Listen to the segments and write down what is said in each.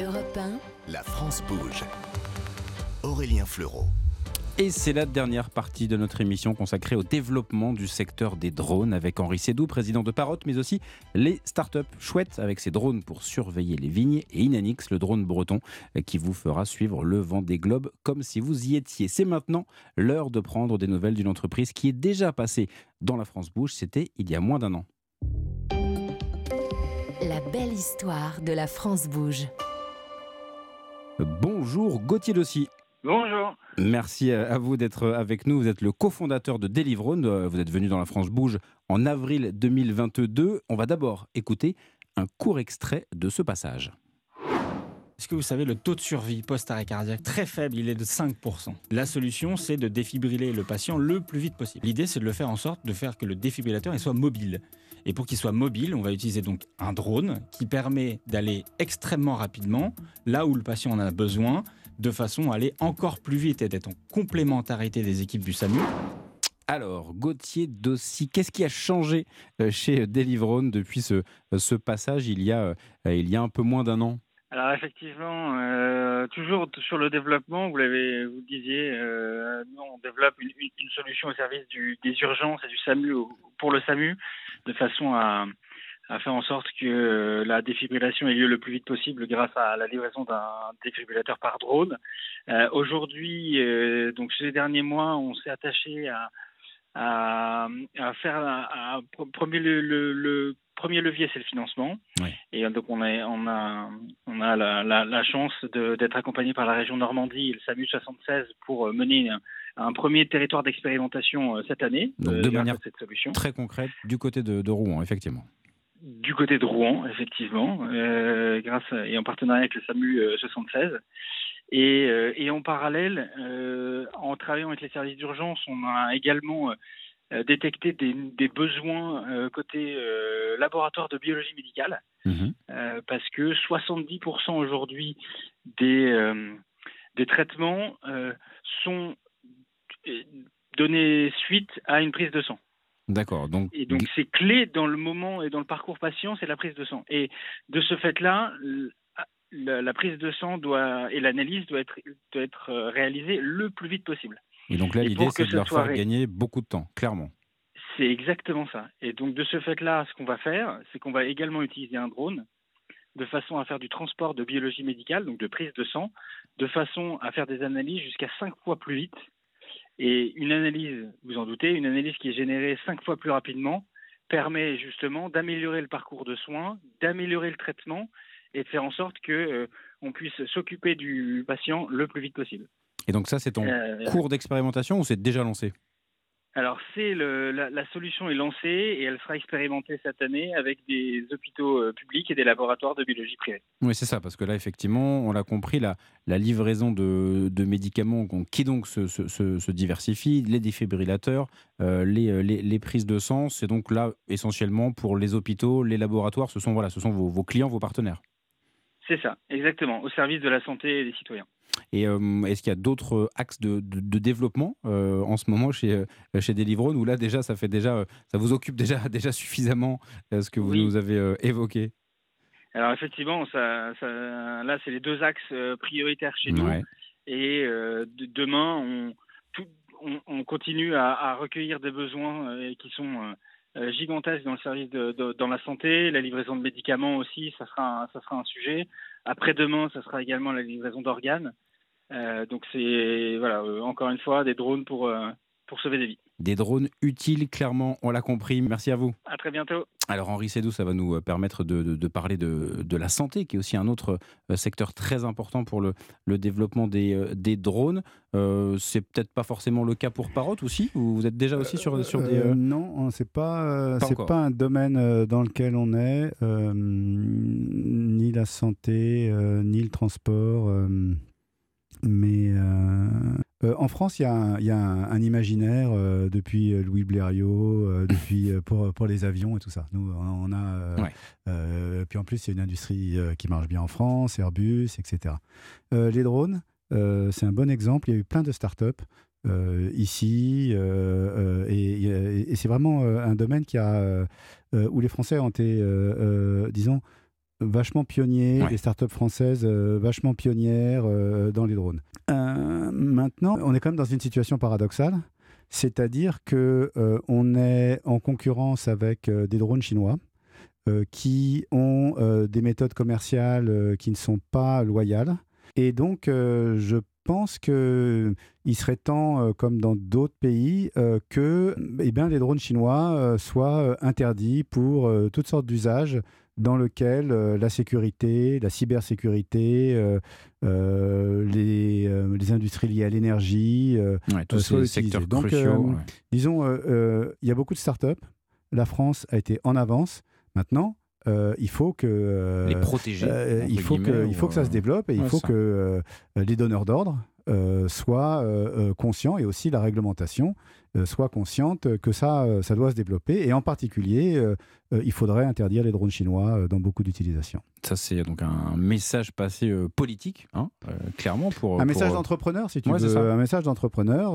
Europe 1, La France bouge. Aurélien Fleureau. Et c'est la dernière partie de notre émission consacrée au développement du secteur des drones avec Henri Sédou, président de Parrot, mais aussi les startups chouettes avec ces drones pour surveiller les vignes et Inanix, le drone breton qui vous fera suivre le vent des globes comme si vous y étiez. C'est maintenant l'heure de prendre des nouvelles d'une entreprise qui est déjà passée dans la France Bouge. C'était il y a moins d'un an. la belle histoire de la France bouge. Bonjour Gauthier Dossi. Bonjour. Merci à vous d'être avec nous. Vous êtes le cofondateur de Delivrone. Euh, Vous êtes venu dans la France Bouge en avril 2022. On va d'abord écouter un court extrait de ce passage. Est-ce que vous savez, le taux de survie post-arrêt cardiaque très faible, il est de 5%. La solution, c'est de défibriller le patient le plus vite possible. L'idée, c'est de le faire en sorte de faire que le défibrillateur il soit mobile. Et pour qu'il soit mobile, on va utiliser donc un drone qui permet d'aller extrêmement rapidement là où le patient en a besoin, de façon à aller encore plus vite et d'être en complémentarité des équipes du SAMU. Alors, Gauthier Dossi, qu'est-ce qui a changé euh, chez Delivrone depuis ce, ce passage euh, il y a un peu moins d'un an? Alors effectivement, euh, toujours sur le développement, vous l'avez, vous disiez, euh, nous on développe une, une- solution au service du, des urgences et du SAMU pour le SAMU, de façon à, à faire en sorte que euh, la défibrillation ait lieu le plus vite possible grâce à la livraison d'un défibrillateur par drone. Euh, Aujourd'hui, euh, donc ces derniers mois, on s'est attaché à, à, à faire à, à- premier le, le- le premier levier, c'est le financement. Oui. Et donc on a on a on a la, la, la chance d'être accompagné par la région Normandie et le SAMU 76 pour euh, mener un, un premier territoire d'expérimentation euh, cette année Donc, de grâce manière à cette solution. Très concrète du côté de, de Rouen, effectivement. Du côté de Rouen, effectivement, euh, grâce à- et en partenariat avec le SAMU euh, 76. Et, euh, et en parallèle, euh, en travaillant avec les services d'urgence, on a également euh, détecté des, des besoins euh, côté euh, laboratoire de biologie médicale, Mhm. parce que 70% aujourd'hui des, des traitements sont donnés suite à une prise de sang. D'accord. Donc, Et donc, c'est clé dans le moment et dans le parcours patient, c'est la prise de sang. Et de ce fait-là, la, la prise de sang doit, et l'analyse doit être, doit être réalisée le plus vite possible. Et donc là, l'idée, c'est de leur faire ré- gagner beaucoup de temps, clairement. C'est exactement ça. Et donc, de ce fait-là, ce qu'on va faire, c'est qu'on va également utiliser un drone de façon à faire du transport de biologie médicale, donc de prise de sang, de façon à faire des analyses jusqu'à cinq fois plus vite. Et une analyse, vous en doutez, une analyse qui est générée cinq fois plus rapidement permet justement d'améliorer le parcours de soins, d'améliorer le traitement et de faire en sorte que euh, on puisse s'occuper du patient le plus vite possible. Et donc ça, c'est ton Euh, cours d'expérimentation ou c'est déjà lancé? Alors, c'est la, la solution est lancée et elle sera expérimentée cette année avec des hôpitaux euh, publics et des laboratoires de biologie privés. Oui, c'est ça, parce que là, effectivement, on l'a compris, la, la livraison de, de médicaments qui donc se, se- se- se diversifie, les défibrillateurs, euh, les, les- les prises de sang, c'est donc là essentiellement pour les hôpitaux, les laboratoires, ce sont, voilà, ce sont vos, vos clients, vos partenaires. C'est ça, exactement, au service de la santé des citoyens. Et euh, est-ce qu'il y a d'autres euh, axes de, de- de développement euh, en ce moment chez, chez Delivrone, où là déjà, ça, fait déjà, ça vous occupe déjà, déjà suffisamment ce que vous Oui. nous avez évoqué? Alors effectivement, ça, ça- là, c'est les deux axes prioritaires chez nous. Ouais. Et euh, de- demain, on, tout- on, on continue à, à recueillir des besoins euh, qui sont euh, gigantesques dans le service de, de- dans la santé. La livraison de médicaments aussi, ça sera, un, ça sera un sujet. Après-demain, ça sera également la livraison d'organes. Euh, donc c'est voilà, euh, encore une fois, des drones pour, euh, pour sauver des vies. Des drones utiles, clairement, on l'a compris. Merci à vous. À très bientôt. Alors Henri Sédou, ça va nous permettre de, de- de parler de, de la santé, qui est aussi un autre secteur très important pour le, le développement des, des drones. Euh, c'est peut-être pas forcément le cas pour Parrot aussi ou Vous êtes déjà aussi sur, sur des... Euh, non, on- c'est pas, Pas c'est pas un domaine dans lequel on est, euh, ni la santé, euh, ni le transport. Mais euh, euh, en France, il y a un, il y a un- un imaginaire euh, depuis Louis Blériot, euh, depuis pour, pour les avions et tout ça. Nous, on a. Ouais. puis en plus, il y a une industrie qui marche bien en France, Airbus, etc. Les drones, c'est un bon exemple. Il y a eu plein de startups ici, et, et- et c'est vraiment un domaine qui a, où les Français ont été, disons, vachement pionniers, Ouais. des startups françaises euh, vachement pionnières euh, dans les drones. Euh, maintenant, on est quand même dans une situation paradoxale, c'est-à-dire que on est en concurrence avec des drones chinois qui ont des méthodes commerciales qui ne sont pas loyales. Et donc, je pense que il serait temps, comme dans d'autres pays, que eh bien, les drones chinois soient interdits pour toutes sortes d'usages dans lesquels euh, la sécurité, la cybersécurité, euh, euh, les, les industries liées à l'énergie, Ouais, tous ces secteurs cruciaux. ouais. disons, il y a beaucoup de startups. La France a été en avance. Maintenant, euh, il faut que euh, les protéger. euh, il, faut que, il faut que ça se développe et il faut ça. que les donneurs d'ordre euh, soient euh, euh, conscients et aussi la réglementation soit consciente que ça, ça doit se développer. Et en particulier, euh, il faudrait interdire les drones chinois dans beaucoup d'utilisations. Ça, c'est donc un message passé euh, politique, hein, euh, clairement. Pour, Un pour, message d'entrepreneur, si tu Ouais, veux. Un message d'entrepreneur.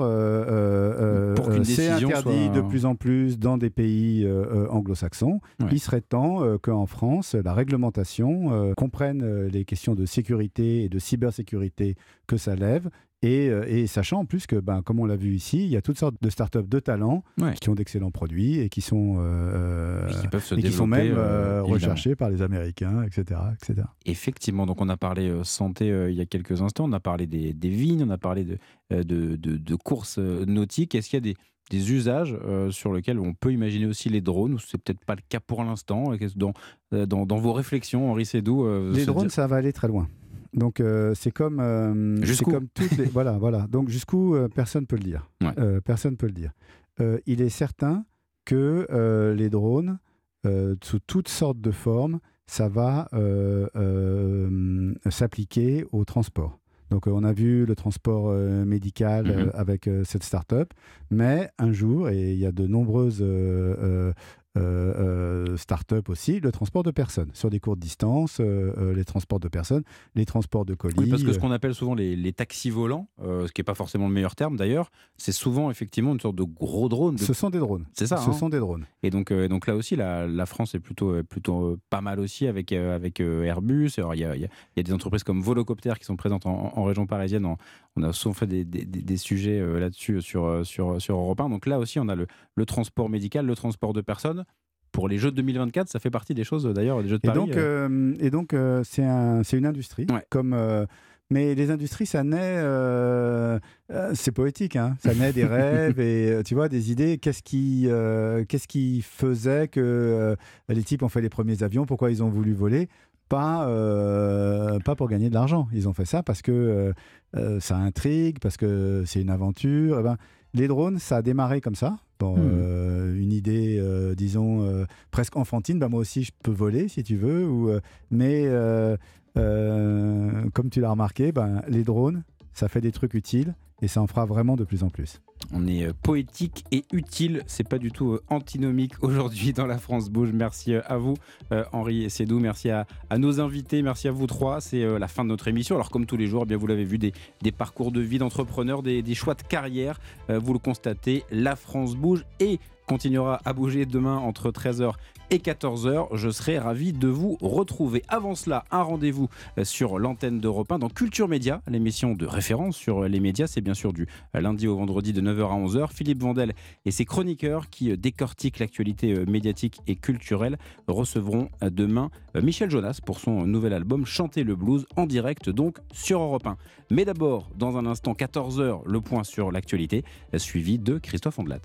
Pour qu'une c'est interdit soit- de plus en plus dans des pays anglo-saxons. Ouais. Il serait temps qu'en France, la réglementation comprenne les questions de sécurité et de cybersécurité que ça lève. Et, euh, et sachant en plus que, ben, comme on l'a vu ici, il y a toutes sortes de startups de talent Ouais. qui ont d'excellents produits et qui sont, euh, et qui peuvent se et qui sont même euh, euh, recherchés par les Américains, etc. etc. Effectivement, donc on a parlé euh, santé euh, il y a quelques instants, on a parlé des, des vignes, on a parlé de, euh, de, de- de courses euh, nautiques. Est-ce qu'il y a des, des usages euh, sur lesquels on peut imaginer aussi les drones, ou c'est peut-être pas le cas pour l'instant? Dans, euh, dans, dans vos réflexions, Henri Sédou euh, Les drones, dire- ça va aller très loin. Donc euh, c'est comme euh, c'est Jusqu'où comme toutes les voilà voilà. Donc jusqu'où euh, personne peut le dire. Ouais. Euh, personne peut le dire. Euh, il est certain que les drones sous toutes sortes de formes, ça va s'appliquer au transport. Donc on a vu le transport euh, médical euh, Mhm. avec euh, cette start-up, mais un jour, et il y a de nombreuses euh, euh, start-up aussi, le transport de personnes sur des courtes distances, euh, euh, les transports de personnes, les transports de colis. Oui, parce que ce qu'on appelle souvent les, les taxis volants, euh, ce qui n'est pas forcément le meilleur terme d'ailleurs, c'est souvent effectivement une sorte de gros drone. de- ce sont des drones. C'est ça. Ce hein. sont des drones. Et donc, donc là aussi, la, la France est plutôt, plutôt pas mal aussi avec, avec Airbus. Il y y a- il y a des entreprises comme Volocopter qui sont présentes en, en région parisienne. En- on a souvent fait des, des- des- des sujets là-dessus sur, sur, sur Europe 1. Donc là aussi, on a le, le transport médical, le transport de personnes. Pour les Jeux de 2024, ça fait partie des choses d'ailleurs, des Jeux de Et Paris. donc, euh, euh, et donc euh, c'est un, c'est une industrie. Ouais. Comme, euh, mais les industries, ça naît, c'est poétique, hein, ça naît des rêves et tu vois des idées. Qu'est-ce qui, qu'est-ce qui faisait que les types ont fait les premiers avions? Pourquoi ils ont voulu voler? Pas, euh, pas pour gagner de l'argent. Ils ont fait ça parce que euh, ça intrigue, parce que c'est une aventure. Eh ben, les drones, ça a démarré comme ça. Bon, Hmm. euh, une idée, euh, disons, euh, presque enfantine. Bah, moi aussi, je peux voler si tu veux. Ou, mais comme tu l'as remarqué, ben, les drones, ça fait des trucs utiles et ça en fera vraiment de plus en plus. On est euh, poétique et utile, c'est pas du tout euh, antinomique aujourd'hui dans la France Bouge. Merci euh, à vous, Henri et Sédou. Merci à, nos invités, merci à vous trois. C'est la fin de notre émission. Alors, comme tous les jours, eh bien vous l'avez vu, des, parcours de vie d'entrepreneurs, des, choix de carrière. Vous le constatez, la France bouge et continuera à bouger demain entre 13h et 14h. Je serai ravi de vous retrouver. Avant cela, un rendez-vous euh, sur l'antenne d'Europe 1 dans Culture Média, l'émission de référence sur les médias. C'est bien sûr du euh, lundi au vendredi de 9h à 11h. Philippe Vandel et ses chroniqueurs qui euh, décortiquent l'actualité médiatique et culturelle recevront demain Michel Jonas pour son nouvel album Chanter le blues en direct donc sur Europe 1. Mais d'abord, dans un instant 14h, le point sur l'actualité, suivi de Christophe Andelat.